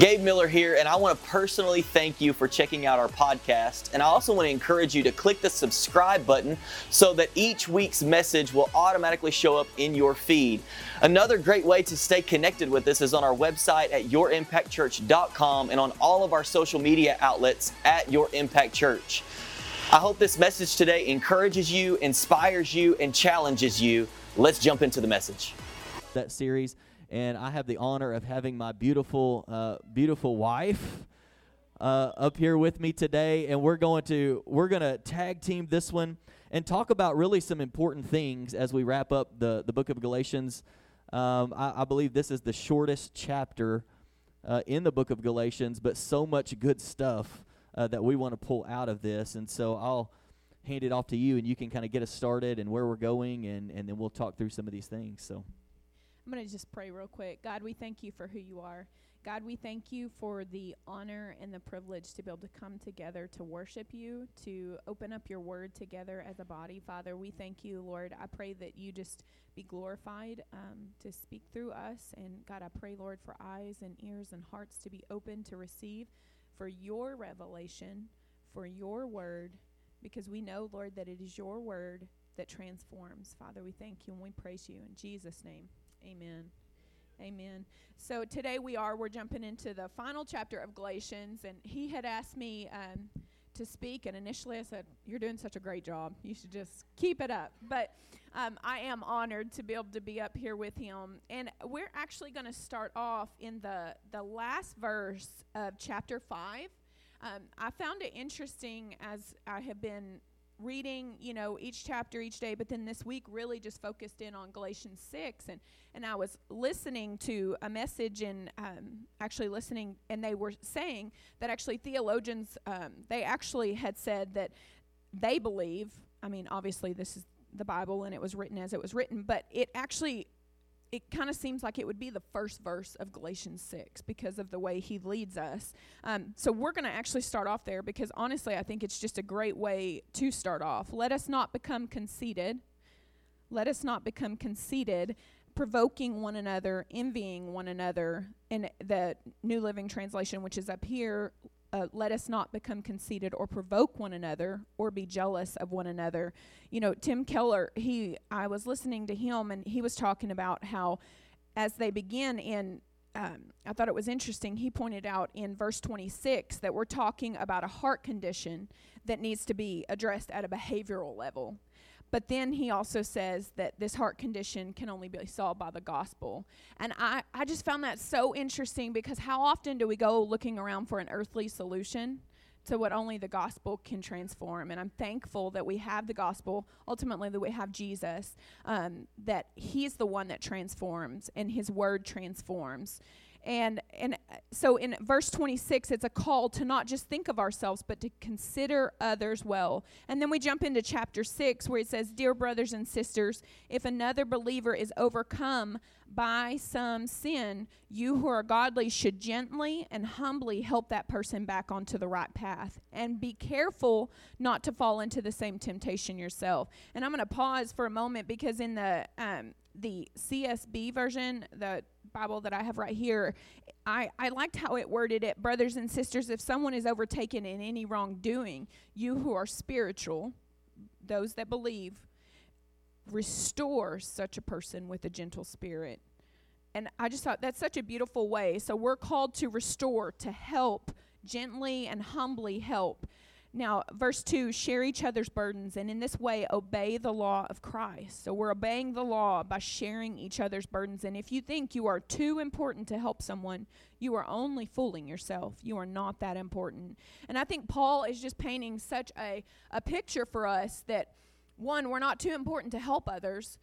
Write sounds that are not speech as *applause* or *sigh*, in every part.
Gabe Miller here, and I want to personally thank you for checking out our podcast. And I also want to encourage you to click the subscribe button so that each week's message will automatically show up in your feed. Another great way to stay connected with us is on our website at yourimpactchurch.com and on all of our social media outlets at Your Impact Church. I hope this message today encourages you, inspires you, and challenges you. Let's jump into the message. That series and I have the honor of having my beautiful, uh, beautiful wife uh, up here with me today, and we're going to we're going to tag team this one and talk about really some important things as we wrap up the the book of Galatians. Um, I, I, believe this is the shortest chapter uh, in the book of Galatians, but so much good stuff uh, that we want to pull out of this, and so I'll hand it off to you, and you can kind of get us started and where we're going, and and then we'll talk through some of these things. So. I'm going to just pray real quick. God, we thank you for who you are. God, we thank you for the honor and the privilege to be able to come together to worship you, to open up your word together as a body. Father, we thank you, Lord. I pray that you just be glorified um, to speak through us. And God, I pray, Lord, for eyes and ears and hearts to be open to receive for your revelation, for your word, because we know, Lord, that it is your word that transforms. Father, we thank you and we praise you in Jesus' name. Amen. Amen. So today we are, we're jumping into the final chapter of Galatians, and he had asked me um, to speak, and initially I said, You're doing such a great job. You should just keep it up. But um, I am honored to be able to be up here with him. And we're actually going to start off in the, the last verse of chapter 5. Um, I found it interesting as I have been reading, you know, each chapter each day, but then this week really just focused in on Galatians 6. And, and I was listening to a message and um, actually listening, and they were saying that actually theologians, um, they actually had said that they believe, I mean, obviously this is the Bible and it was written as it was written, but it actually it kind of seems like it would be the first verse of Galatians 6 because of the way he leads us. Um, so we're going to actually start off there because honestly, I think it's just a great way to start off. Let us not become conceited. Let us not become conceited, provoking one another, envying one another. In the New Living Translation, which is up here, uh, let us not become conceited or provoke one another or be jealous of one another. You know, Tim Keller, he I was listening to him and he was talking about how as they begin in um, I thought it was interesting. He pointed out in verse 26 that we're talking about a heart condition that needs to be addressed at a behavioral level. But then he also says that this heart condition can only be solved by the gospel. And I, I just found that so interesting because how often do we go looking around for an earthly solution? to what only the gospel can transform. And I'm thankful that we have the gospel, ultimately, that we have Jesus, um, that He's the one that transforms and His word transforms. And and so in verse 26 it's a call to not just think of ourselves but to consider others well. And then we jump into chapter 6 where it says, "Dear brothers and sisters, if another believer is overcome by some sin, you who are godly should gently and humbly help that person back onto the right path. And be careful not to fall into the same temptation yourself. And I'm going to pause for a moment because in the um, the CSB version, the Bible that I have right here, I, I liked how it worded it. Brothers and sisters, if someone is overtaken in any wrongdoing, you who are spiritual, those that believe, restore such a person with a gentle spirit. And I just thought that's such a beautiful way. So we're called to restore, to help, gently and humbly help. Now, verse 2 share each other's burdens, and in this way obey the law of Christ. So, we're obeying the law by sharing each other's burdens. And if you think you are too important to help someone, you are only fooling yourself. You are not that important. And I think Paul is just painting such a, a picture for us that, one, we're not too important to help others,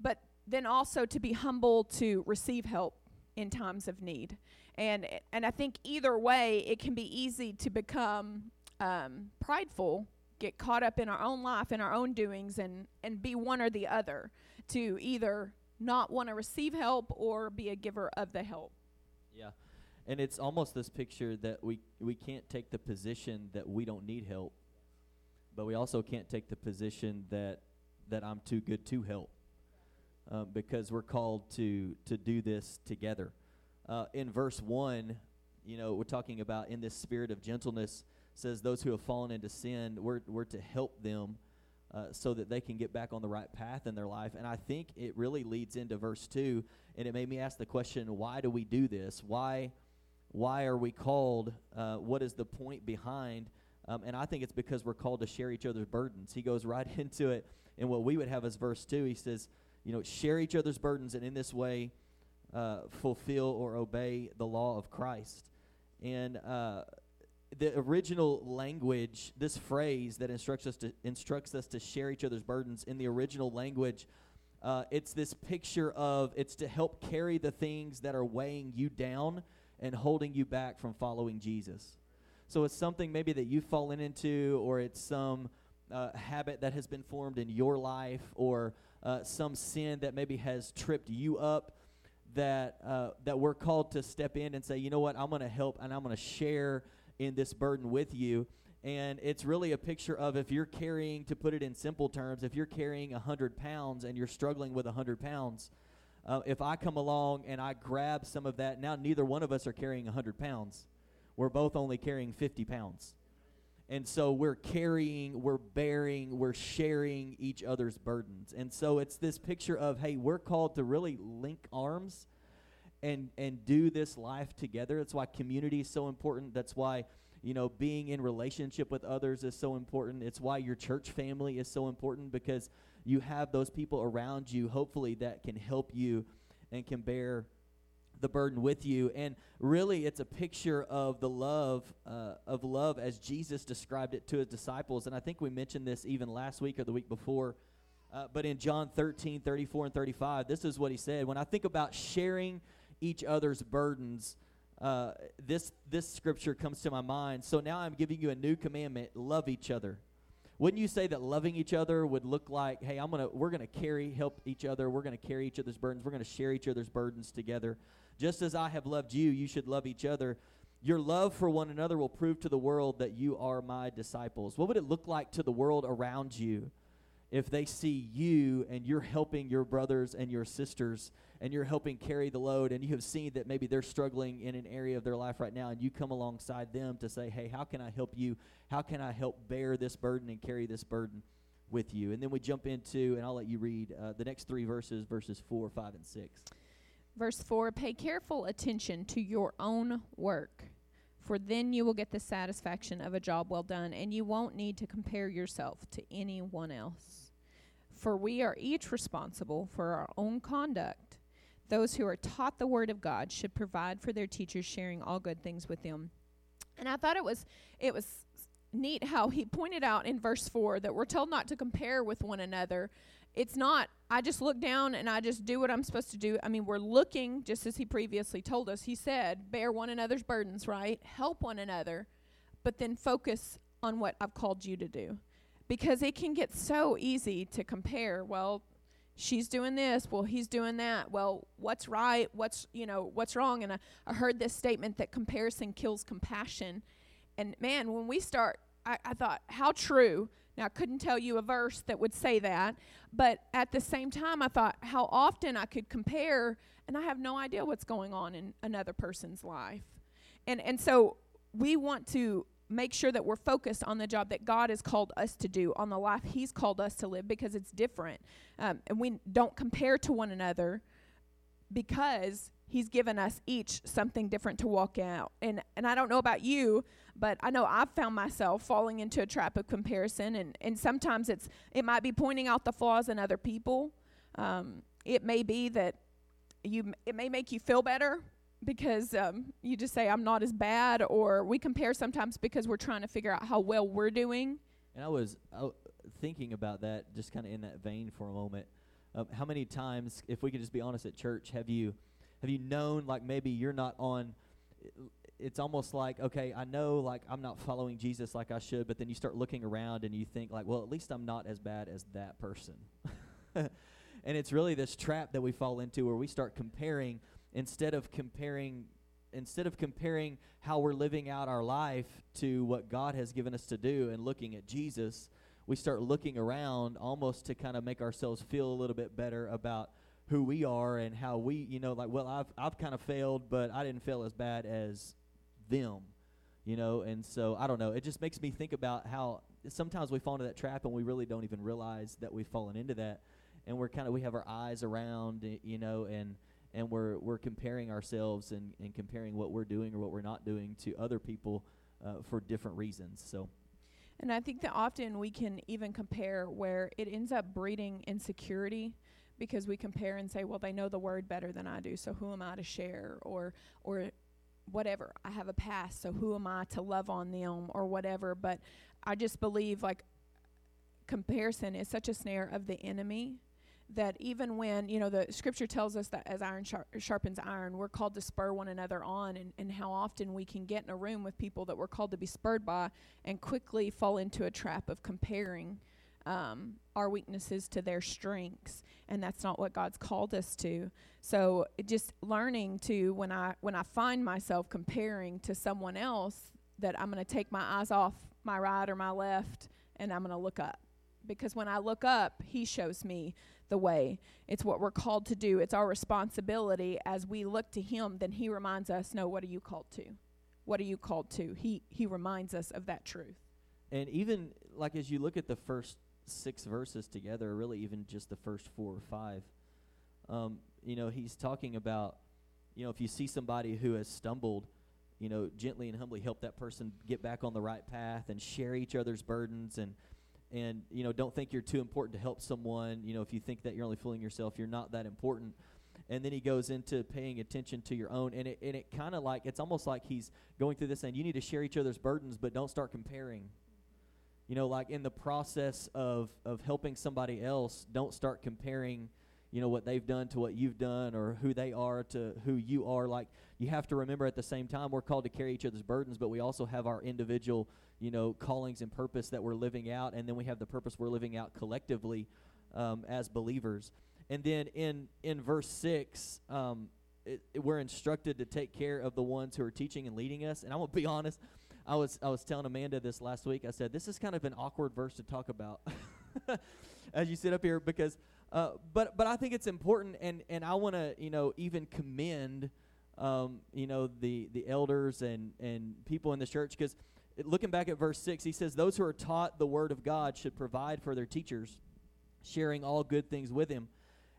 but then also to be humble to receive help in times of need. And, and I think either way, it can be easy to become um, prideful, get caught up in our own life and our own doings, and and be one or the other to either not want to receive help or be a giver of the help. Yeah. And it's almost this picture that we we can't take the position that we don't need help, but we also can't take the position that that I'm too good to help, um, because we're called to to do this together. Uh, in verse one, you know, we're talking about in this spirit of gentleness, says those who have fallen into sin, we're, we're to help them uh, so that they can get back on the right path in their life. And I think it really leads into verse 2, and it made me ask the question why do we do this? Why, why are we called? Uh, what is the point behind? Um, and I think it's because we're called to share each other's burdens. He goes *laughs* right into it in what we would have as verse 2. He says, you know, share each other's burdens, and in this way, uh, fulfill or obey the law of Christ. And uh, the original language, this phrase that instructs us to instructs us to share each other's burdens in the original language, uh, it's this picture of it's to help carry the things that are weighing you down and holding you back from following Jesus. So it's something maybe that you've fallen into, or it's some uh, habit that has been formed in your life, or uh, some sin that maybe has tripped you up that uh, that we're called to step in and say, you know what, I'm going to help and I'm going to share in this burden with you. And it's really a picture of if you're carrying, to put it in simple terms, if you're carrying 100 pounds and you're struggling with 100 pounds, uh, if I come along and I grab some of that, now neither one of us are carrying 100 pounds. We're both only carrying 50 pounds. And so we're carrying, we're bearing, we're sharing each other's burdens. And so it's this picture of, hey, we're called to really link arms and and do this life together. That's why community is so important. That's why you know being in relationship with others is so important. It's why your church family is so important because you have those people around you hopefully that can help you and can bear the burden with you and really it's a picture of the love uh, of love as jesus described it to his disciples and i think we mentioned this even last week or the week before uh, but in john 13 34 and 35 this is what he said when i think about sharing each other's burdens uh, this this scripture comes to my mind so now i'm giving you a new commandment love each other wouldn't you say that loving each other would look like hey i'm gonna we're gonna carry help each other we're gonna carry each other's burdens we're gonna share each other's burdens together just as I have loved you, you should love each other. Your love for one another will prove to the world that you are my disciples. What would it look like to the world around you if they see you and you're helping your brothers and your sisters and you're helping carry the load and you have seen that maybe they're struggling in an area of their life right now and you come alongside them to say, hey, how can I help you? How can I help bear this burden and carry this burden with you? And then we jump into, and I'll let you read uh, the next three verses, verses 4, 5, and 6. Verse 4 Pay careful attention to your own work, for then you will get the satisfaction of a job well done, and you won't need to compare yourself to anyone else. For we are each responsible for our own conduct. Those who are taught the word of God should provide for their teachers, sharing all good things with them. And I thought it was it was neat how he pointed out in verse 4 that we're told not to compare with one another it's not I just look down and I just do what I'm supposed to do. I mean, we're looking just as he previously told us. He said, bear one another's burdens, right? Help one another, but then focus on what I've called you to do. Because it can get so easy to compare, well, she's doing this, well, he's doing that. Well, what's right? What's, you know, what's wrong? And I, I heard this statement that comparison kills compassion. And man, when we start I, I thought, how true now, I couldn't tell you a verse that would say that, but at the same time, I thought how often I could compare, and I have no idea what's going on in another person's life. And, and so we want to make sure that we're focused on the job that God has called us to do, on the life He's called us to live, because it's different. Um, and we don't compare to one another because He's given us each something different to walk out. And, and I don't know about you, but I know I've found myself falling into a trap of comparison, and, and sometimes it's it might be pointing out the flaws in other people. Um, it may be that you it may make you feel better because um, you just say I'm not as bad, or we compare sometimes because we're trying to figure out how well we're doing. And I was uh, thinking about that, just kind of in that vein for a moment. Um, how many times, if we could just be honest at church, have you have you known like maybe you're not on it's almost like okay i know like i'm not following jesus like i should but then you start looking around and you think like well at least i'm not as bad as that person *laughs* and it's really this trap that we fall into where we start comparing instead of comparing instead of comparing how we're living out our life to what god has given us to do and looking at jesus we start looking around almost to kind of make ourselves feel a little bit better about who we are and how we you know like well i've i've kind of failed but i didn't fail as bad as them you know? And so i don't know it just makes me think about how sometimes we fall into that trap and we really don't even realize that we've fallen into that. And we're kind of we have our eyes around eh, you know and and we're we're comparing ourselves and, and comparing what we're doing or what we're not doing to other people uh, for different reasons so and I think that often we can even compare where it ends up breeding insecurity because we compare and say, well, they know the word better than I do, so who am I to share? Or, or whatever. I have a past, so who am I to love on them or whatever. But I just believe like comparison is such a snare of the enemy that even when you know the scripture tells us that as iron shar- sharpens iron we're called to spur one another on and, and how often we can get in a room with people that we're called to be spurred by and quickly fall into a trap of comparing um, our weaknesses to their strengths and that's not what god's called us to. So just learning to when i when i find myself comparing to someone else that i'm going to take my eyes off my right or my left and i'm going to look up. Because when i look up he shows me the way. It's what we're called to do. It's our responsibility as we look to him, then he reminds us, no, what are you called to? What are you called to? He he reminds us of that truth. And even like as you look at the first six verses together, really even just the first four or five, um, you know, he's talking about, you know, if you see somebody who has stumbled, you know, gently and humbly help that person get back on the right path and share each other's burdens and and you know don't think you're too important to help someone. You know if you think that you're only fooling yourself you're not that important. And then he goes into paying attention to your own and it, and it kind of like it's almost like he's going through this saying you need to share each other's burdens but don't start comparing. You know like in the process of of helping somebody else don't start comparing you know what they've done to what you've done or who they are to who you are. Like you have to remember at the same time we're called to carry each other's burdens but we also have our individual you know callings and purpose that we're living out and then we have the purpose we're living out collectively um, as believers. And then in in verse 6 um, it, it, we're instructed to take care of the ones who are teaching and leading us. And i'm gonna be honest i was i was telling amanda this last week. I said this is kind of an awkward verse to talk about *laughs* as you sit up here because uh, but but I think it's important, and and I want to you know even commend um, you know the the elders and and people in the church because looking back at verse six, he says those who are taught the word of God should provide for their teachers, sharing all good things with him.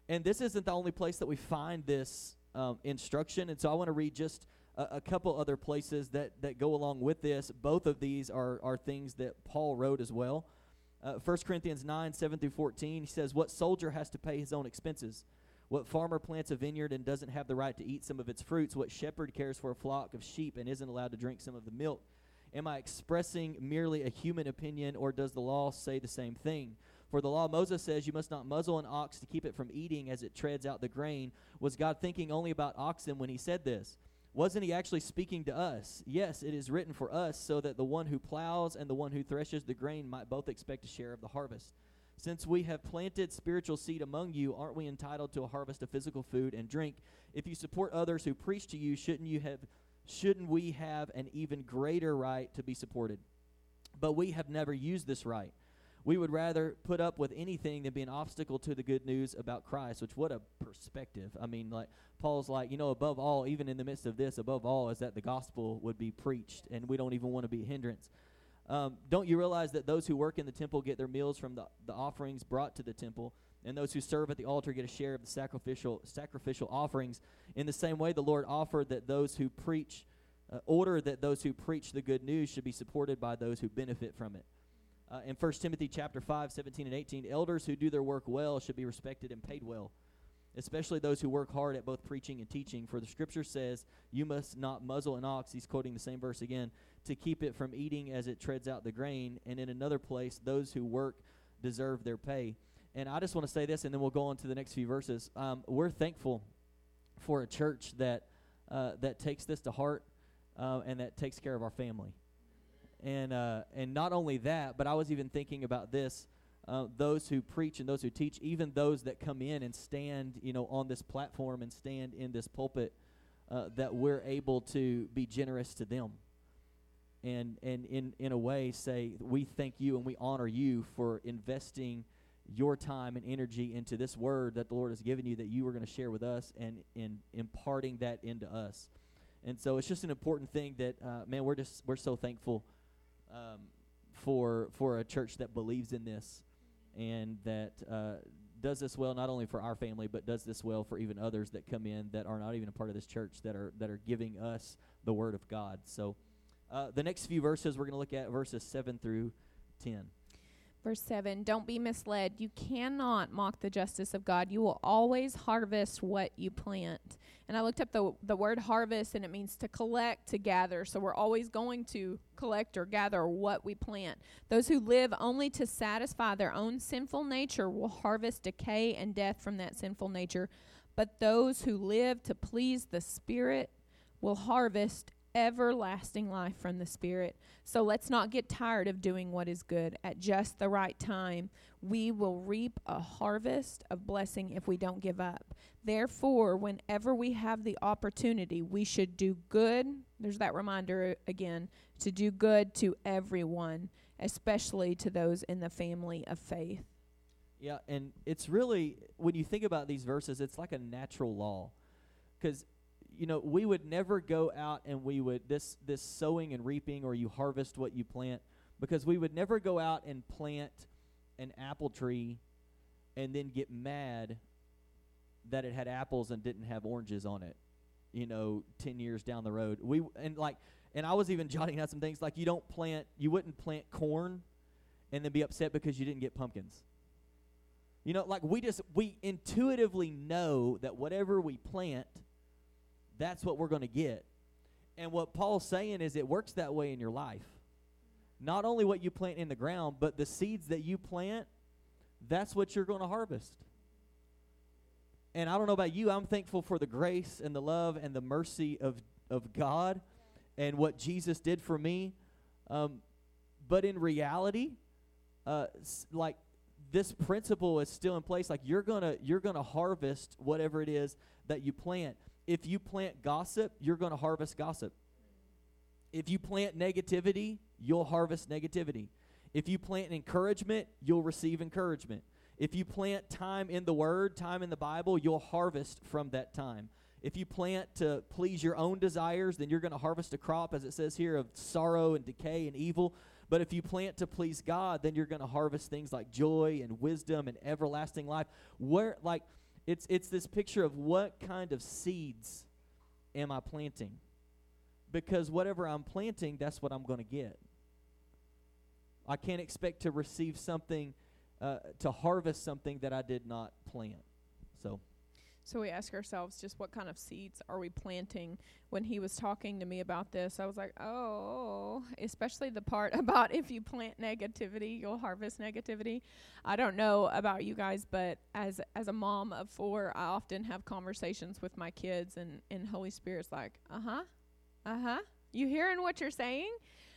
And this isn't the only place that we find this um, instruction, and so I want to read just a, a, couple other places that that go along with this. Both of these are are things that Paul wrote as well. Uh, 1 Corinthians 9, 7 through 14, he says, What soldier has to pay his own expenses? What farmer plants a vineyard and doesn't have the right to eat some of its fruits? What shepherd cares for a flock of sheep and isn't allowed to drink some of the milk? Am I expressing merely a human opinion, or does the law say the same thing? For the law Moses says you must not muzzle an ox to keep it from eating as it treads out the grain. Was God thinking only about oxen when he said this? Wasn't he actually speaking to us? Yes, it is written for us, so that the one who plows and the one who threshes the grain might both expect a share of the harvest. Since we have planted spiritual seed among you, aren't we entitled to a harvest of physical food and drink? If you support others who preach to you, shouldn't you have shouldn't we have an even greater right to be supported? But we have never used this right. We would rather put up with anything than be an obstacle to the good news about Christ, which what a perspective. I mean, like Paul's like, you know, above all, even in the midst of this, above all is that the gospel would be preached, and we don't even want to be a hindrance. Um, don't you realize that those who work in the temple get their meals from the, the offerings brought to the temple, and those who serve at the altar get a share of the sacrificial sacrificial offerings? In the same way, the Lord offered that those who preach, uh, order that those who preach the good news should be supported by those who benefit from it. Uh, in 1 Timothy chapter 5, 17 and 18, elders who do their work well should be respected and paid well, especially those who work hard at both preaching and teaching. For the scripture says, You must not muzzle an ox, he's quoting the same verse again, to keep it from eating as it treads out the grain. And in another place, those who work deserve their pay. And I just want to say this, and then we'll go on to the next few verses. Um, we're thankful for a church that, uh, that takes this to heart uh, and that takes care of our family and uh, and not only that, but I was even thinking about this: uh, those who preach and those who teach, even those that come in and stand, you know, on this platform and stand in this pulpit, uh, that we're able to be generous to them, and and in in a way say we thank you and we honor you for investing your time and energy into this word that the Lord has given you that you were going to share with us and in imparting that into us. And so it's just an important thing that, uh, man, we're just we're so thankful um, for for a church that believes in this and that uh, does this well not only for our family but does this well for even others that come in that are not even a part of this church that are that are giving us the word of God. So uh, the next few verses we're going to look at verses seven through ten. Verse 7 Don't be misled. You cannot mock the justice of God. You will always harvest what you plant. And I looked up the, the word harvest, and it means to collect, to gather. So we're always going to collect or gather what we plant. Those who live only to satisfy their own sinful nature will harvest decay and death from that sinful nature. But those who live to please the Spirit will harvest everlasting life from the Spirit. So let's not get tired of doing what is good. At just the right time, we will reap a harvest of blessing if we don't give up. Therefore, whenever we have the opportunity, we should do good. There's that reminder again to do good to everyone, especially to those in the family of faith. Yeah, and it's really when you think about these verses, it's like a natural law. Cuz you know, we would never go out and we would this this sowing and reaping or you harvest what you plant because we would never go out and plant an apple tree and then get mad that it had apples and didn't have oranges on it. You know, 10 years down the road. We and like and I was even *laughs* jotting out some things like you don't plant you wouldn't plant corn and then be upset because you didn't get pumpkins. You know, like we just we intuitively know that whatever we plant that's what we're going to get. And what Paul's saying is it works that way in your life. Not only what you plant in the ground, but the seeds that you plant, that's what you're going to harvest. And I don't know about you, I'm thankful for the grace and the love and the mercy of, of God and what Jesus did for me. Um, but in reality, uh, like this principle is still in place. Like you're gonna you're gonna harvest whatever it is that you plant if you plant gossip, you're going to harvest gossip. If you plant negativity, you'll harvest negativity. If you plant encouragement, you'll receive encouragement. If you plant time in the Word, time in the Bible, you'll harvest from that time. If you plant to please your own desires, then you're going to harvest a crop, as it says here, of sorrow and decay and evil. But if you plant to please God, then you're going to harvest things like joy and wisdom and everlasting life. Where, like, it's, it's this picture of what kind of seeds am I planting? Because whatever I'm planting, that's what I'm going to get. I can't expect to receive something, uh, to harvest something that I did not plant. So. So we ask ourselves just what kind of seeds are we planting? When he was talking to me about this, I was like, oh, especially the part *laughs* about if you plant negativity, you'll harvest negativity. I don't know about you guys, but as as a mom of four, I often have conversations with my kids, and and Holy Spirit's like, uh huh, uh huh, you hearing what you're saying?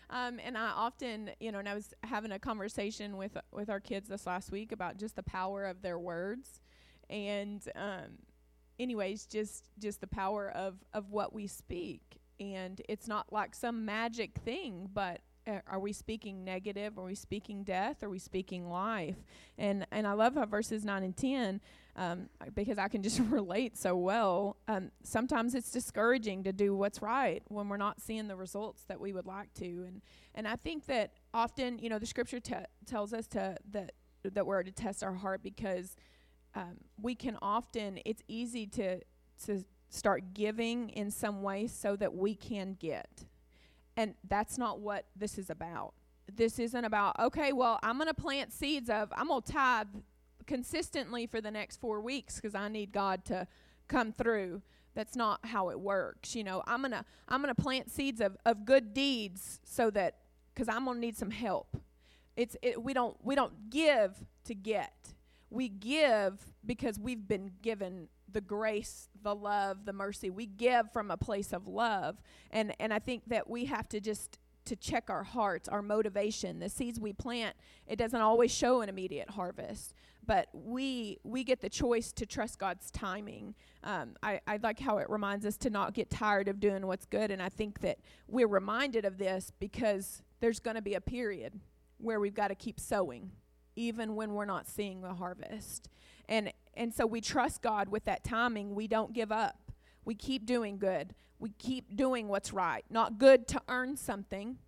Um, and I often, you know, and I was having a conversation with with our kids this last week about just the power of their words, and um, anyways just just the power of of what we speak. And it's not like some magic thing but uh, are we speaking negative? Are we speaking death? Are we speaking life? And and i love how verses 9 and 10 um, because i can just *laughs* relate so well. Um, sometimes it's discouraging to do what's right when we're not seeing the results that we would like to. And and i think that often you know the scripture te- tells us to that that we're to test our heart because um, we can often it's easy to to start giving in some way so that we can get. And that's not what this is about. This isn't about okay well i'm going to plant seeds of i'm going to tithe consistently for the next four weeks because i need god to come through. That's not how it works you know. I'm going to i'm going to plant seeds of, of good deeds so that because i'm going to need some help. It's it, we don't we don't give to get we give because we've been given the grace, the love, the mercy. We give from a place of love. And and I think that we have to just to check our hearts, our motivation. The seeds we plant, it doesn't always show an immediate harvest, but we we get the choice to trust God's timing. Um, I, I like how it reminds us to not get tired of doing what's good, and I think that we're reminded of this because there's going to be a period where we've got to keep sowing even when we're not seeing the harvest. And and so we trust God with that timing. We don't give up. We keep doing good. we keep doing what's right. Not good to earn something,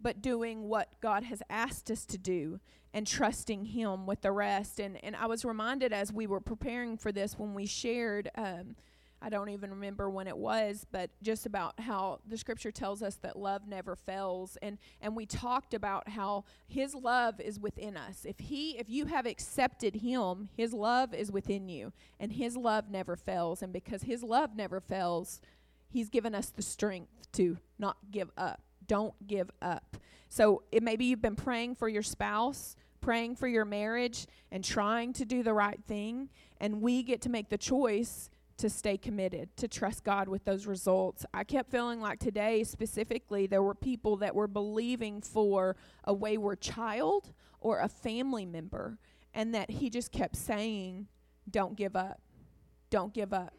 but doing what God has asked us to do and trusting Him with the rest. And and I was reminded as we were preparing for this when we shared. Um, I don't even remember when it was, but just about how the scripture tells us that love never fails and and we talked about how his love is within us. If he if you have accepted him, his love is within you and his love never fails and because his love never fails, he's given us the strength to not give up. Don't give up. So, it maybe you've been praying for your spouse, praying for your marriage and trying to do the right thing and we get to make the choice to stay committed, to trust God with those results. I kept feeling like today, specifically, there were people that were believing for a wayward child or a family member, and that He just kept saying, Don't give up. Don't give up.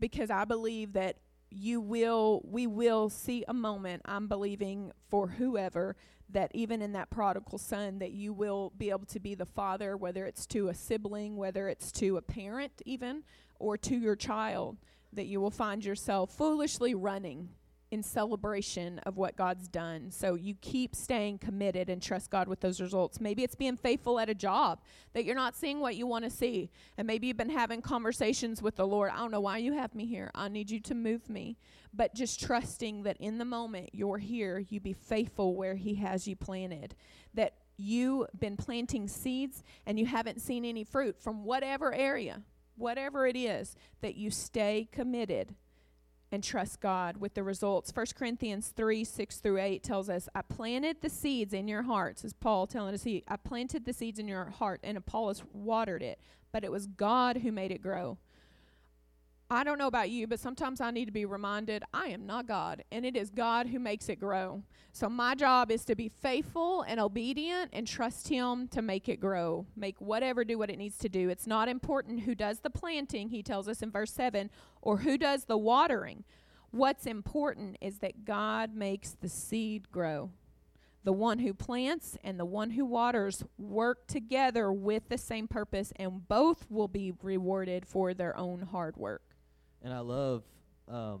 Because I believe that you will, we will see a moment, I'm believing for whoever, that even in that prodigal son that you will be able to be the father whether it's to a sibling whether it's to a parent even or to your child that you will find yourself foolishly running in celebration of what God's done. So you keep staying committed and trust God with those results. Maybe it's being faithful at a job that you're not seeing what you want to see. And maybe you've been having conversations with the Lord. I don't know why you have me here. I need you to move me. But just trusting that in the moment you're here, you be faithful where He has you planted. That you've been planting seeds and you haven't seen any fruit from whatever area whatever it is, that you stay committed and trust God with the results. 1 Corinthians 3 6 through 8 tells us, I planted the seeds in your hearts, as Paul telling us, he, I planted the seeds in your heart, and Apollos watered it, but it was God who made it grow. I don't know about you, but sometimes I need to be reminded I am not God, and it is God who makes it grow. So my job is to be faithful and obedient and trust Him to make it grow. Make whatever do what it needs to do. It's not important who does the planting, he tells us in verse 7, or who does the watering. What's important is that God makes the seed grow. The one who plants and the one who waters work together with the same purpose, and both will be rewarded for their own hard work. And I love um,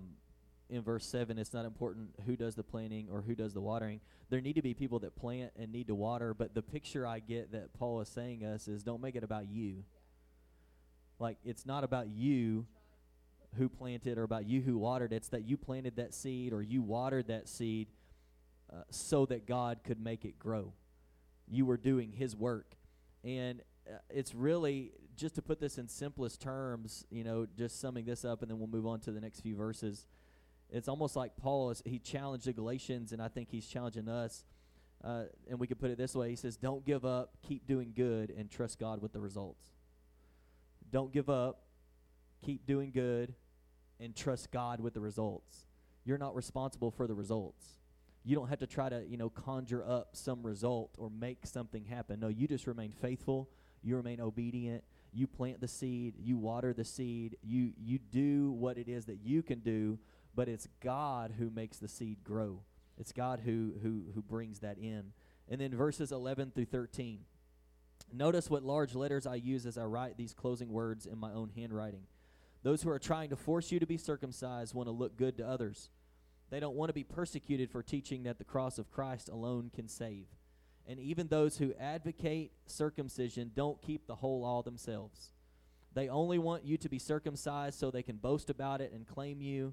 in verse 7, it's not important who does the planting or who does the watering. There need to be people that plant and need to water, but the picture I get that Paul is saying us is don't make it about you. Like, it's not about you who planted or about you who watered. It's that you planted that seed or you watered that seed uh, so that God could make it grow. You were doing His work. And it's really just to put this in simplest terms, you know, just summing this up, and then we'll move on to the next few verses. It's almost like Paul is, he challenged the Galatians, and I think he's challenging us. Uh, and we could put it this way: He says, "Don't give up, keep doing good, and trust God with the results." Don't give up, keep doing good, and trust God with the results. You're not responsible for the results. You don't have to try to, you know, conjure up some result or make something happen. No, you just remain faithful. You remain obedient you plant the seed, you water the seed, you you do what it is that you can do, but it's God who makes the seed grow. It's God who who who brings that in. And then verses 11 through 13. Notice what large letters I use as I write these closing words in my own handwriting. Those who are trying to force you to be circumcised want to look good to others. They don't want to be persecuted for teaching that the cross of Christ alone can save and even those who advocate circumcision don't keep the whole law themselves. They only want you to be circumcised so they can boast about it and claim you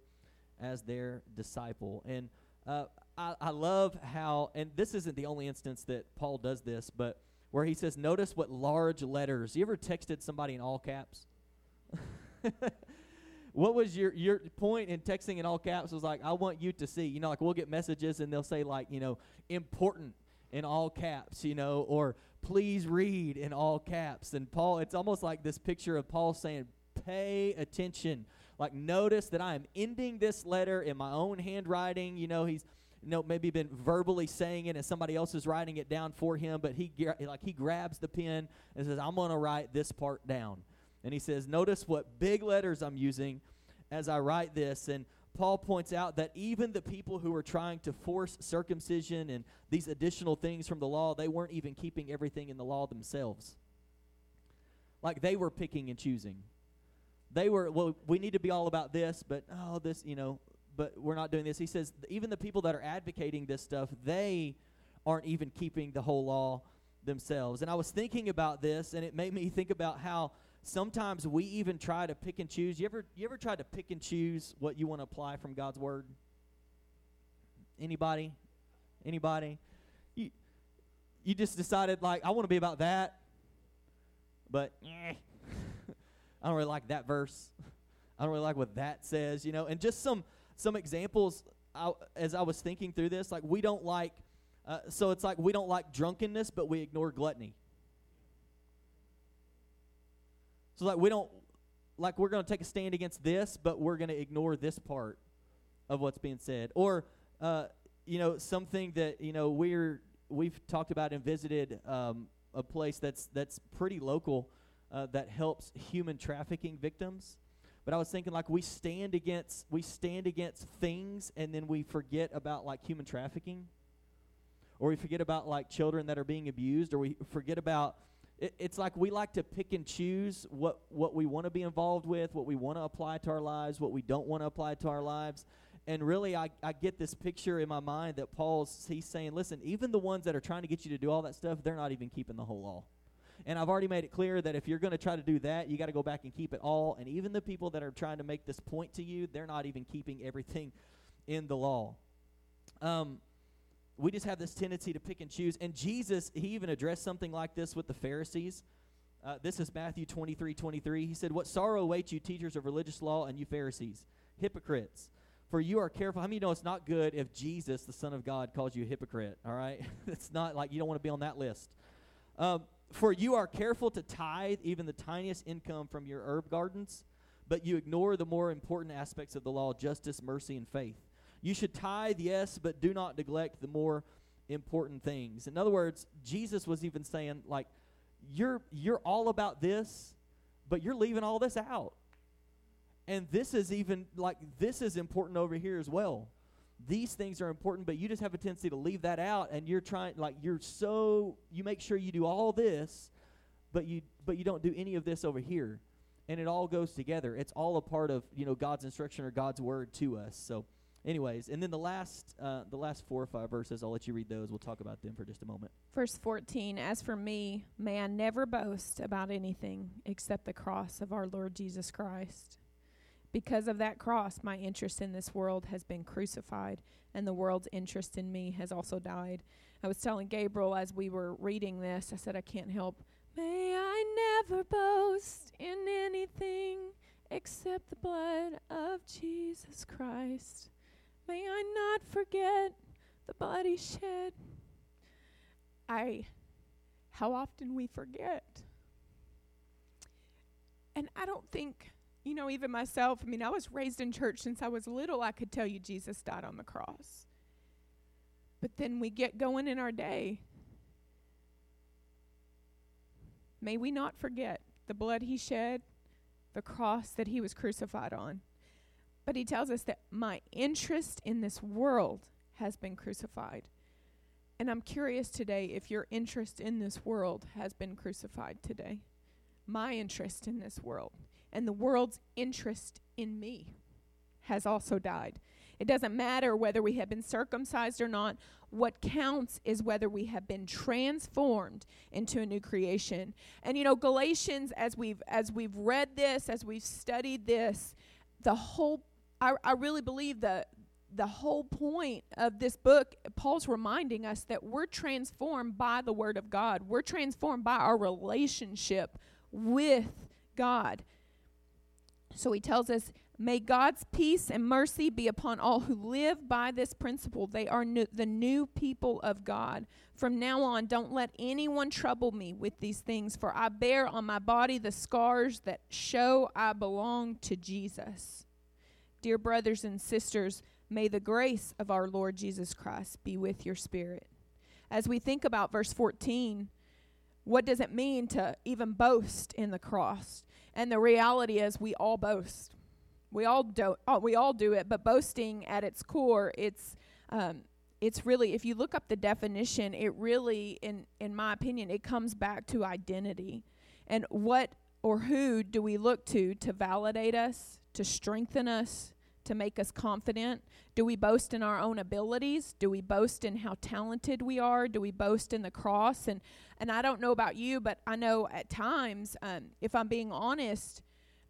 as their disciple. And uh, I, I love how, and this isn't the only instance that Paul does this, but where he says, Notice what large letters. You ever texted somebody in all caps? *laughs* what was your your point in texting in all caps was like i want you to see you know like we'll get messages and they'll say like you know important in all caps, you know, or please read in all caps. And Paul, it's almost like this picture of Paul saying, pay attention. Like, notice that I am ending this letter in my own handwriting. You know, he's you know maybe been verbally saying it and somebody else is writing it down for him but he like he grabs the pen and says i'm going to write this part down and he says notice what big letters i'm using as i write this and Paul points out that even the people who were trying to force circumcision and these additional things from the law, they weren't even keeping everything in the law themselves. Like they were picking and choosing. they were well we need to be all about this but oh this you know but we're not doing this he says even the people that are advocating this stuff they aren't even keeping the whole law themselves and i was thinking about this and it made me think about how sometimes we even try to pick and choose you ever you ever try to pick and choose what you want to apply from god's word anybody anybody you you just decided like i want to be about that but eh, *laughs* I don't really like that verse. I don't really like what that says, you know. And just some some examples I, as I was thinking through this, like we don't like. Uh, so it's like we don't like drunkenness, but we ignore gluttony. So like we don't like we're going to take a stand against this, but we're going to ignore this part of what's being said, or uh, you know something that you know we're we've talked about and visited um, a place that's that's pretty local uh, that helps human trafficking victims. But I was thinking like we stand against we stand against things and then we forget about like human trafficking. Or we forget about like children that are being abused or we forget about it, it's like we like to pick and choose what what we want to be involved with, what we want to apply to our lives, what we don't want to apply to our lives. And really I, I get this picture in my mind that Paul's he's saying, listen, even the ones that are trying to get you to do all that stuff, they're not even keeping the whole law. And I've already made it clear that if you're going to try to do that, you got to go back and keep it all. And even the people that are trying to make this point to you, they're not even keeping everything in the law. Um, we just have this tendency to pick and choose. And Jesus, he even addressed something like this with the Pharisees. Uh, this is Matthew 23 23. He said, What sorrow awaits you, teachers of religious law, and you Pharisees, hypocrites! For you are careful. How many know it's not good if Jesus, the Son of God, calls you a hypocrite? All right? *laughs* it's not like you don't want to be on that list. Um, for you are careful to tithe even the tiniest income from your herb gardens, but you ignore the more important aspects of the law justice, mercy, and faith. You should tithe, yes, but do not neglect the more important things. In other words, Jesus was even saying, like, you're you're all about this, but you're leaving all this out. And this is even like this is important over here as well these things are important, but you just have a tendency to leave that out and you're trying like you're so you make sure you do all this, but you but you don't do any of this over here. And it all goes together. It's all a part of, you know, God's instruction or God's word to us. So anyways, and then the last uh, the last four or five verses, I'll let you read those. We'll talk about them for just a moment. Verse 14 As for me, may I never boast about anything except the cross of our Lord Jesus Christ. Because of that cross, my interest in this world has been crucified, and the world's interest in me has also died. I was telling Gabriel as we were reading this, I said, I can't help. May I never boast in anything except the blood of Jesus Christ. May I not forget the body shed. I, how often we forget. And I don't think you know, even myself, I mean, I was raised in church since I was little. I could tell you Jesus died on the cross. But then we get going in our day. May we not forget the blood he shed, the cross that he was crucified on. But he tells us that my interest in this world has been crucified. And I'm curious today if your interest in this world has been crucified today. My interest in this world and the world's interest in me has also died. It doesn't matter whether we have been circumcised or not. What counts is whether we have been transformed into a new creation. And you know, Galatians, as we've as we've read this, as we've studied this, the whole I, I really believe that the whole point of this book, Paul's reminding us that we're transformed by the Word of God. We're transformed by our relationship with God. So he tells us, May God's peace and mercy be upon all who live by this principle. They are new, the new people of God. From now on, don't let anyone trouble me with these things, for I bear on my body the scars that show I belong to Jesus. Dear brothers and sisters, may the grace of our Lord Jesus Christ be with your spirit. As we think about verse 14, what does it mean to even boast in the cross? And the reality is, we all boast. We all do. Oh, we all do it. But boasting, at its core, it's um, it's really if you look up the definition, it really, in in my opinion, it comes back to identity and what or who do we look to to validate us, to strengthen us, to make us confident? Do we boast in our own abilities? Do we boast in how talented we are? Do we boast in the cross? And and I don't know about you, but I know at times, um, if I'm being honest,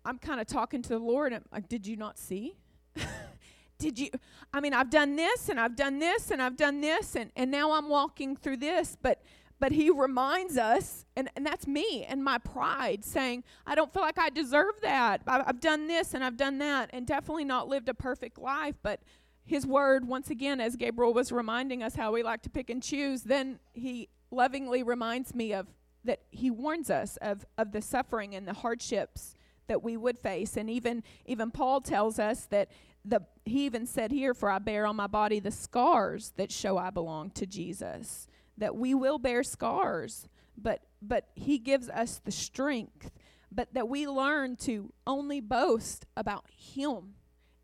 I'm kind of talking to the Lord. Like, did you not see? *laughs* did you? I mean, I've done this and I've done this and I've done this and and now I'm walking through this, but but he reminds us, and, and that's me and my pride saying, I don't feel like I deserve that. I, I've done this and I've done that, and definitely not lived a perfect life. But his word, once again, as Gabriel was reminding us how we like to pick and choose, then he lovingly reminds me of that he warns us of, of the suffering and the hardships that we would face. And even even Paul tells us that the he even said here, For I bear on my body the scars that show I belong to Jesus that we will bear scars, but but he gives us the strength, but that we learn to only boast about him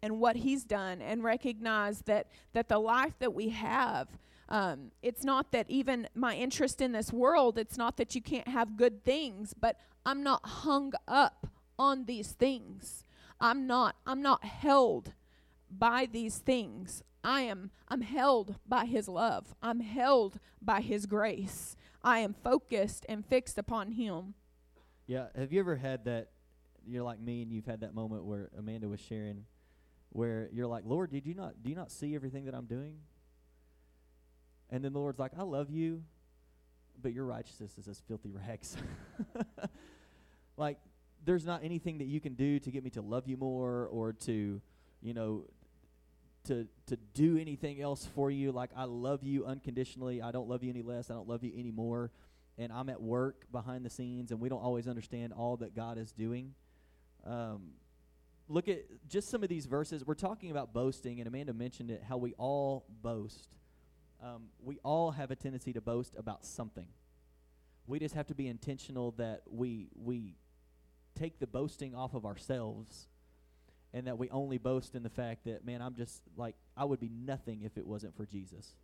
and what he's done and recognize that that the life that we have um, it's not that even my interest in this world it's not that you can't have good things but i'm not hung up on these things. I'm not i'm not held by these things I am I'm held by his love. I'm held by his grace. I am focused and fixed upon him. Yeah, have you ever had that you're like me and you've had that moment where Amanda was sharing where you're like, "Lord, did you not do you not see everything that I'm doing?" And then the Lord's like, "I love you, but your righteousness is as filthy rags." *laughs* like there's not anything that you can do to get me to love you more or to, you know, to to do anything else for you. Like I love you unconditionally. I don't love you any less. I don't love you any more. And I'm at work behind the scenes, and we don't always understand all that God is doing. Um, look at just some of these verses. We're talking about boasting, and Amanda mentioned it. How we all boast. Um, we all have a tendency to boast about something. We just have to be intentional that we we take the boasting off of ourselves and that we only boast in the fact that man i'm just like i would be nothing if it wasn't for jesus.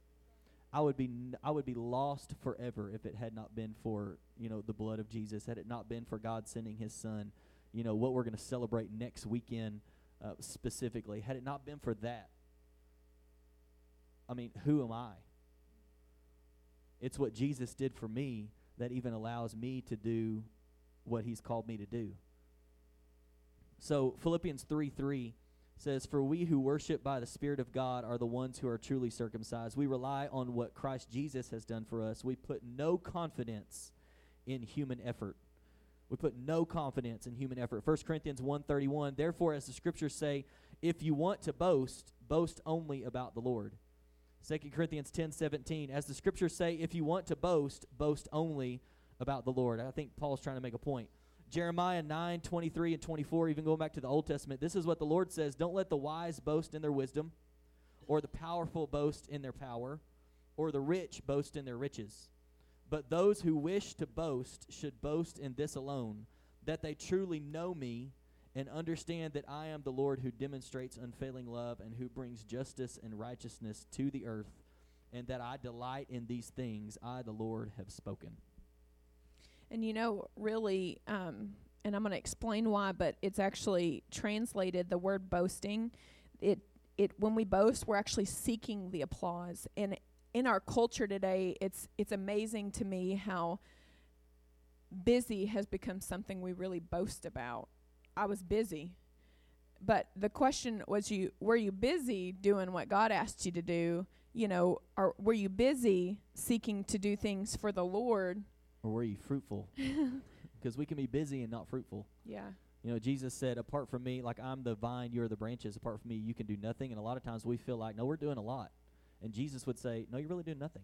I would be n- I would be lost forever if it had not been for you know the blood of jesus. Had it not been for god sending his son you know what we're going to celebrate next weekend uh, specifically. Had it not been for that i mean who am i? It's what jesus did for me that even allows me to do what he's called me to do so Philippians 3 3 says, For we who worship by the Spirit of God are the ones who are truly circumcised. We rely on what Christ Jesus has done for us. We put no confidence in human effort. We put no confidence in human effort. 1 Corinthians 1:31 Therefore as the scriptures say, if you want to boast, boast only about the Lord. 2 Corinthians 10:17 As the scriptures say, if you want to boast, boast only about the Lord. I think Paul's trying to make a point. Jeremiah 9, 23 and 24, even going back to the Old Testament, this is what the Lord says Don't let the wise boast in their wisdom, or the powerful boast in their power, or the rich boast in their riches. But those who wish to boast should boast in this alone, that they truly know me and understand that I am the Lord who demonstrates unfailing love and who brings justice and righteousness to the earth, and that I delight in these things. I, the Lord, have spoken. And you know, really, um, and I'm going to explain why, but it's actually translated the word boasting. It it when we boast, we're actually seeking the applause. And in our culture today, it's it's amazing to me how busy has become something we really boast about. I was busy. But the question was you were you busy doing what God asked you to do? You know, or were you busy seeking to do things for the Lord or were you fruitful? *laughs* Because we can be busy and not fruitful. Yeah. You know, Jesus said, apart from me, like I'm the vine, you're the branches. Apart from me, you can do nothing. And a lot of times we feel like, no, we're doing a lot. And Jesus would say, no, you're really doing nothing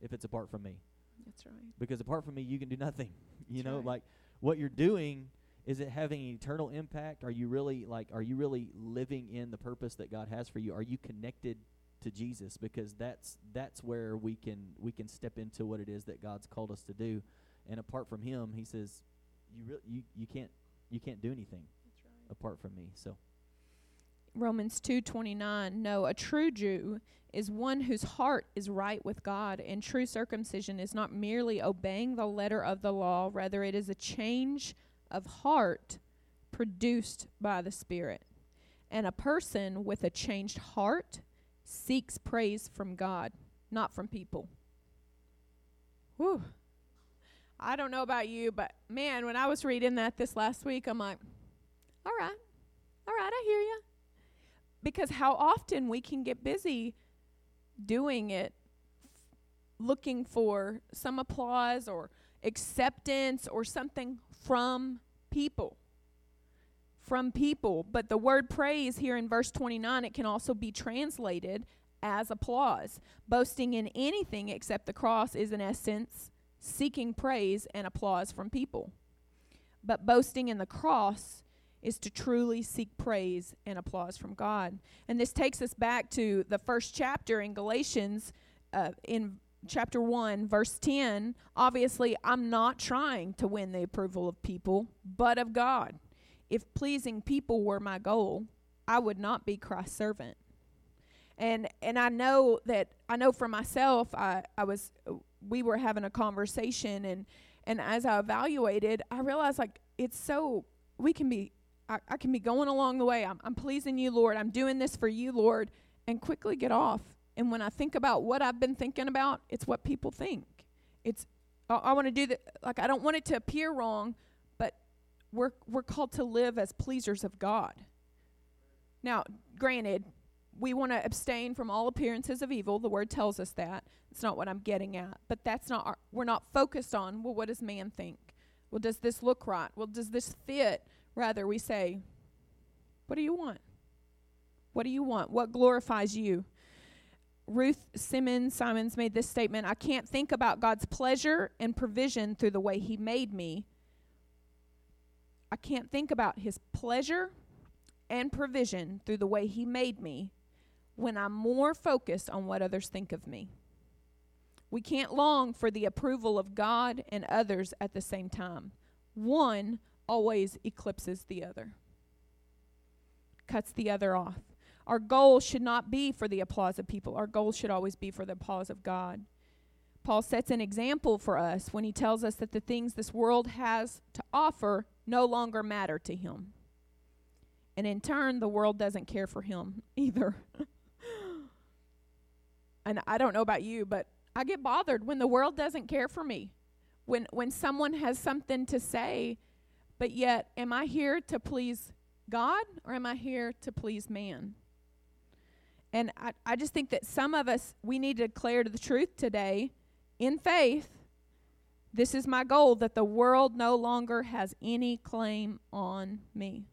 if it's apart from me. That's right. Because apart from me, you can do nothing. *laughs* you That's know, right. like what you're doing is it having an eternal impact? Are you really like are you really living in the purpose that God has for you? Are you connected to Jesus because that's that's where we can we can step into what it is that God's called us to do. And apart from him, he says you really you, you can't you can't do anything apart from me. So Romans 2:29 No, a true Jew is one whose heart is right with God, and true circumcision is not merely obeying the letter of the law, rather it is a change of heart produced by the Spirit. And a person with a changed heart seeks praise from God, not from people. Whew. I don't know about you, but man, when I was reading that this last week, I'm like, all right, all right, I hear you. Because how often we can get busy doing it, looking for some applause or acceptance or something from people. From people. But the word praise here in verse 29, it can also be translated as applause. Boasting in anything except the cross is, in essence, seeking praise and applause from people. But boasting in the cross is to truly seek praise and applause from God. And this takes us back to the first chapter in Galatians, uh, in chapter 1, verse 10. Obviously, I'm not trying to win the approval of people, but of God. If pleasing people were my goal, I would not be Christ's servant. And and I know that I know for myself, I, I was we were having a conversation and and as I evaluated, I realized like it's so we can be I, I can be going along the way. I'm, I'm pleasing you, Lord. I'm doing this for you, Lord, and quickly get off. And when I think about what I've been thinking about, it's what people think. It's I, I want to do that. Like I don't want it to appear wrong, we're we're called to live as pleasers of God. Now, granted, we want to abstain from all appearances of evil. The word tells us that. It's not what I'm getting at. But that's not our, we're not focused on, well, what does man think? Well, does this look right? Well, does this fit? Rather, we say, What do you want? What do you want? What glorifies you? Ruth Simmons Simons made this statement I can't think about God's pleasure and provision through the way He made me. I can't think about His pleasure and provision through the way He made me when I'm more focused on what others think of me. We can't long for the approval of God and others at the same time. One always eclipses the other, cuts the other off. Our goal should not be for the applause of people, our goal should always be for the applause of God. Paul sets an example for us when he tells us that the things this world has to offer no longer matter to him. And in turn, the world doesn't care for him *laughs* either. and I don't know about you, but I get bothered when the world doesn't care for me. When when someone has something to say but yet, am I here to please God or am I here to please man? And I, I just think that some of us, we need to declare the truth today in faith. This is my goal that the world no longer has any claim on me.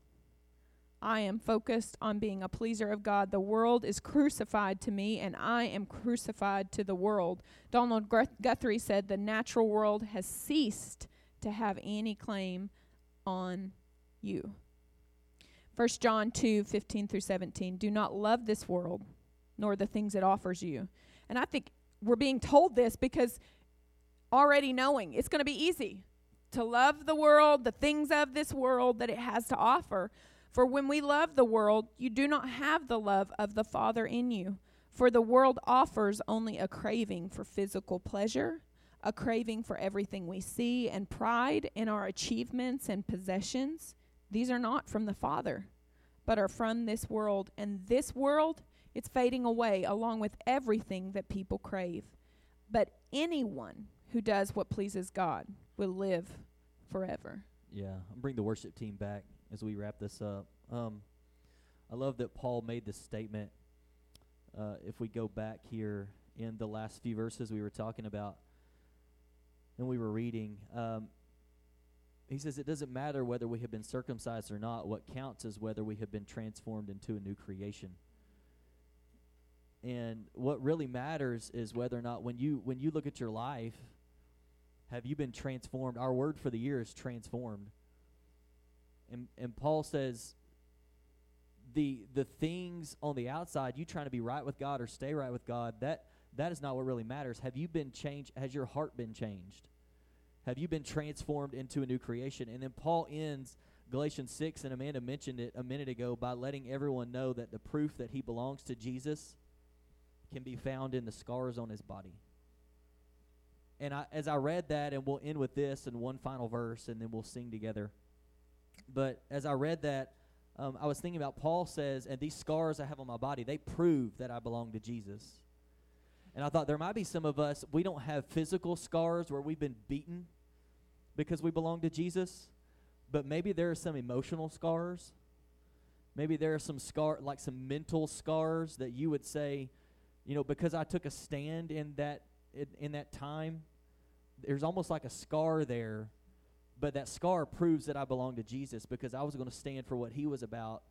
I am focused on being a pleaser of God. The world is crucified to me, and I am crucified to the world. Donald Guthrie said, The natural world has ceased to have any claim on you. 1 John 2 15 through 17. Do not love this world, nor the things it offers you. And I think we're being told this because already knowing it's going to be easy to love the world, the things of this world that it has to offer. For when we love the world, you do not have the love of the Father in you. For the world offers only a craving for physical pleasure a craving for everything we see, and pride in our achievements and possessions. These are not from the Father, but are from this world. And this world, it's fading away along with everything that people crave. But anyone who does what pleases God will live forever. Yeah, I'll bring the worship team back as we wrap this up. Um, I love that Paul made this statement. Uh, if we go back here in the last few verses, we were talking about and we were reading, um, he says it doesn't matter whether we have been circumcised or not. What counts is whether we have been transformed into a new creation. And what really matters is whether or not when you when you look at your life, have you been transformed? Our word for the year is transformed. And and Paul says the the things on the outside, you trying to be right with God or stay right with God, that that is not what really matters. Have you been changed? Has your heart been changed? Have you been transformed into a new creation? And then Paul ends Galatians 6, and Amanda mentioned it a minute ago, by letting everyone know that the proof that he belongs to Jesus can be found in the scars on his body. And I, as I read that, and we'll end with this and one final verse, and then we'll sing together. But as I read that, um, I was thinking about Paul says, and these scars I have on my body, they prove that I belong to Jesus. And I thought there might be some of us, we don't have physical scars where we've been beaten because we belong to Jesus, but maybe there are some emotional scars. Maybe there are some scar like some mental scars that you would say, you know, because I took a stand in that in, in that time, there's almost like a scar there, but that scar proves that I belong to Jesus because I was going to stand for what he was about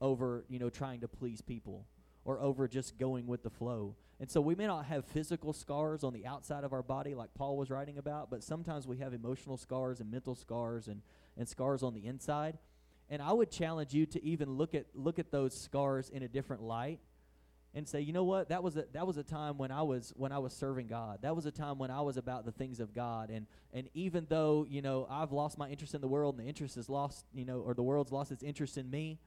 over, you know, trying to please people or over just going with the flow. And so we may not have physical scars on the outside of our body like Paul was writing about, but sometimes we have emotional scars and mental scars and, and scars on the inside. And I would challenge you to even look at look at those scars in a different light and say, you know what, that was a that was a time when I was when I was serving God. That was a time when I was about the things of God. And and even though, you know, I've lost my interest in the world and the interest is lost, you know, or the world's lost its interest in me,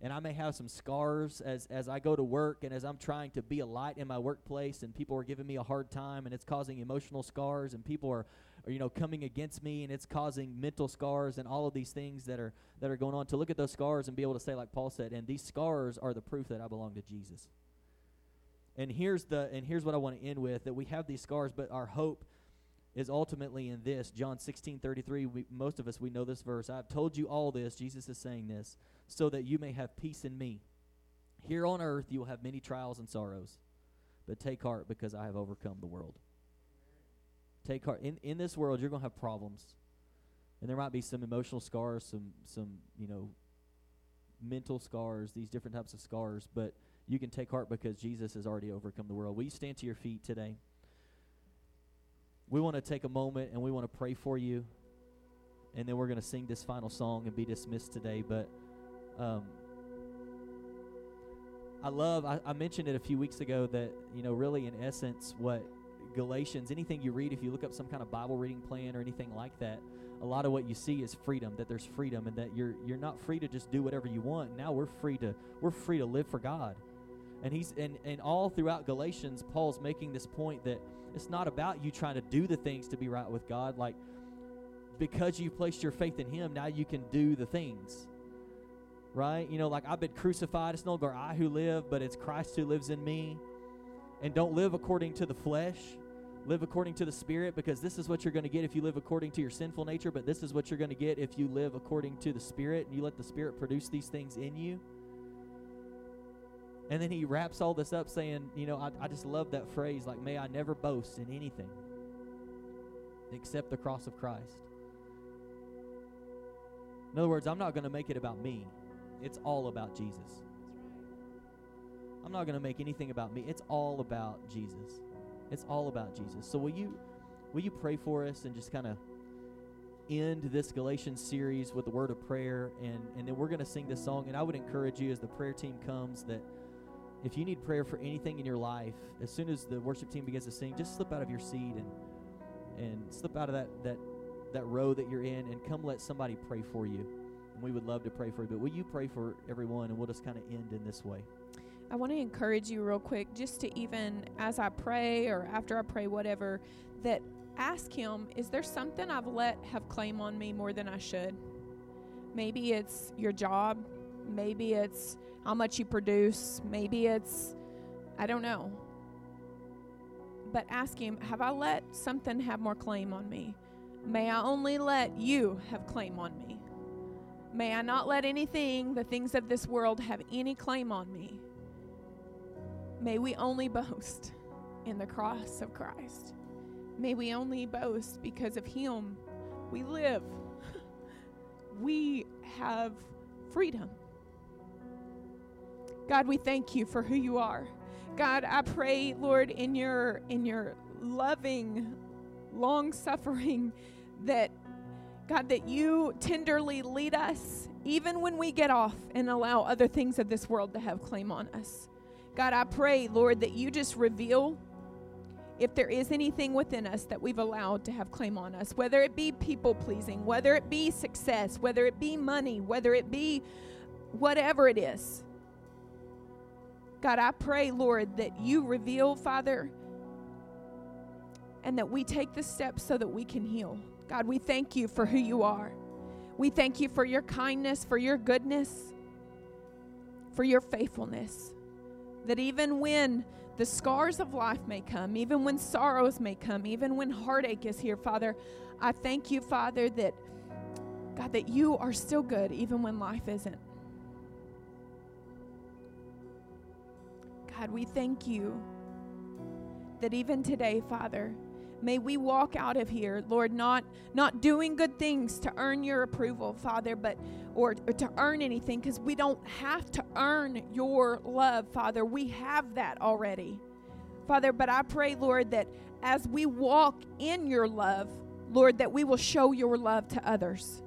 and I may have some scars as as I go to work and as I'm trying to be a light in my workplace and people are giving me a hard time and it's causing emotional scars and people are, are you know coming against me and it's causing mental scars and all of these things that are that are going on to look at those scars and be able to say like Paul said and these scars are the proof that I belong to Jesus. And here's the and here's what I want to end with that we have these scars but our hope is ultimately in this John 16 33 we, most of us we know this verse I've told you all this Jesus is saying this so that you may have peace in me. Here on earth you will have many trials and sorrows, but take heart because I have overcome the world. Take heart. In, in this world, you're going to have problems. And there might be some emotional scars, some, some, you know, mental scars, these different types of scars, but you can take heart because Jesus has already overcome the world. Will you stand to your feet today? We want to take a moment and we want to pray for you. And then we're going to sing this final song and be dismissed today. But um, I love, I, I mentioned it a few weeks ago that, you know, really in essence, what Galatians, anything you read, if you look up some kind of Bible reading plan or anything like that, a lot of what you see is freedom, that there's freedom and that you're you're not free to just do whatever you want. Now we're free to we're free to live for God. And he's and, and all throughout Galatians, Paul's making this point that it's not about you trying to do the things to be right with God. Like because you placed your faith in him, now you can do the things right? You know, like I've been crucified. It's no longer I who live, but it's Christ who lives in me. And don't live according to the flesh. Live according to the Spirit because this is what you're going to get if you live according to your sinful nature, but this is what you're going to get if you live according to the Spirit and you let the Spirit produce these things in you. And then he wraps all this up saying, you know, I, I just love that phrase, like, may I never boast in anything except the cross of Christ. In other words, I'm not going to make it about me. It's all about Jesus. I'm not going to make anything about me. It's all about Jesus. It's all about Jesus. So will you will you pray for us and just kind of end this Galatians series with a word of prayer and and then we're going to sing this song and I would encourage you as the prayer team comes that if you need prayer for anything in your life, as soon as the worship team begins to sing, just slip out of your seat and and slip out of that that that row that you're in and come let somebody pray for you And we would love to pray for you. But will you pray for everyone and we'll just kind of end in this way? I want to encourage you real quick just to even as I pray or after I pray, whatever, that ask Him, is there something I've let have claim on me more than I should? Maybe it's your job. Maybe it's how much you produce. Maybe it's, I don't know. But ask Him, have I let something have more claim on me? May I only let you have claim on me? May I not let anything, the things of this world, have any claim on me. May we only boast in the cross of Christ. May we only boast because of Him we live. *laughs* we have freedom. God, we thank you for who you are. God, I pray, Lord, in your in your loving, long suffering, that God, that you tenderly lead us even when we get off and allow other things of this world to have claim on us. God, I pray, Lord, that you just reveal if there is anything within us that we've allowed to have claim on us, whether it be people pleasing, whether it be success, whether it be money, whether it be whatever it is. God, I pray, Lord, that you reveal, Father, and that we take the steps so that we can heal. God, we thank you for who you are. We thank you for your kindness, for your goodness, for your faithfulness. That even when the scars of life may come, even when sorrows may come, even when heartache is here, Father, I thank you, Father, that God, that you are still good even when life isn't. God, we thank you that even today, Father, may we walk out of here, Lord, not not doing good things to earn your approval, Father, but or, or to earn anything because we don't have to earn your love, Father. We have that already. Father, but I pray, Lord, that as we walk in your love, Lord, that we will show your love to others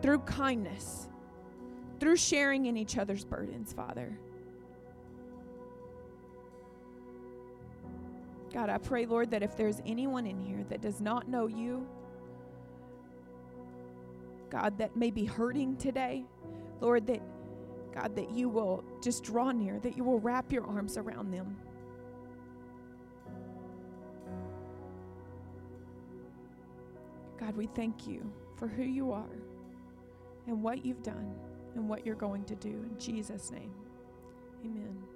through kindness, through sharing in each other's burdens, Father. God, I pray, Lord, that if there's anyone in here that does not know you, God, that may be hurting today, Lord, that God, that you will just draw near, that you will wrap your arms around them. God, we thank you for who you are and what you've done and what you're going to do. In Jesus' name, amen.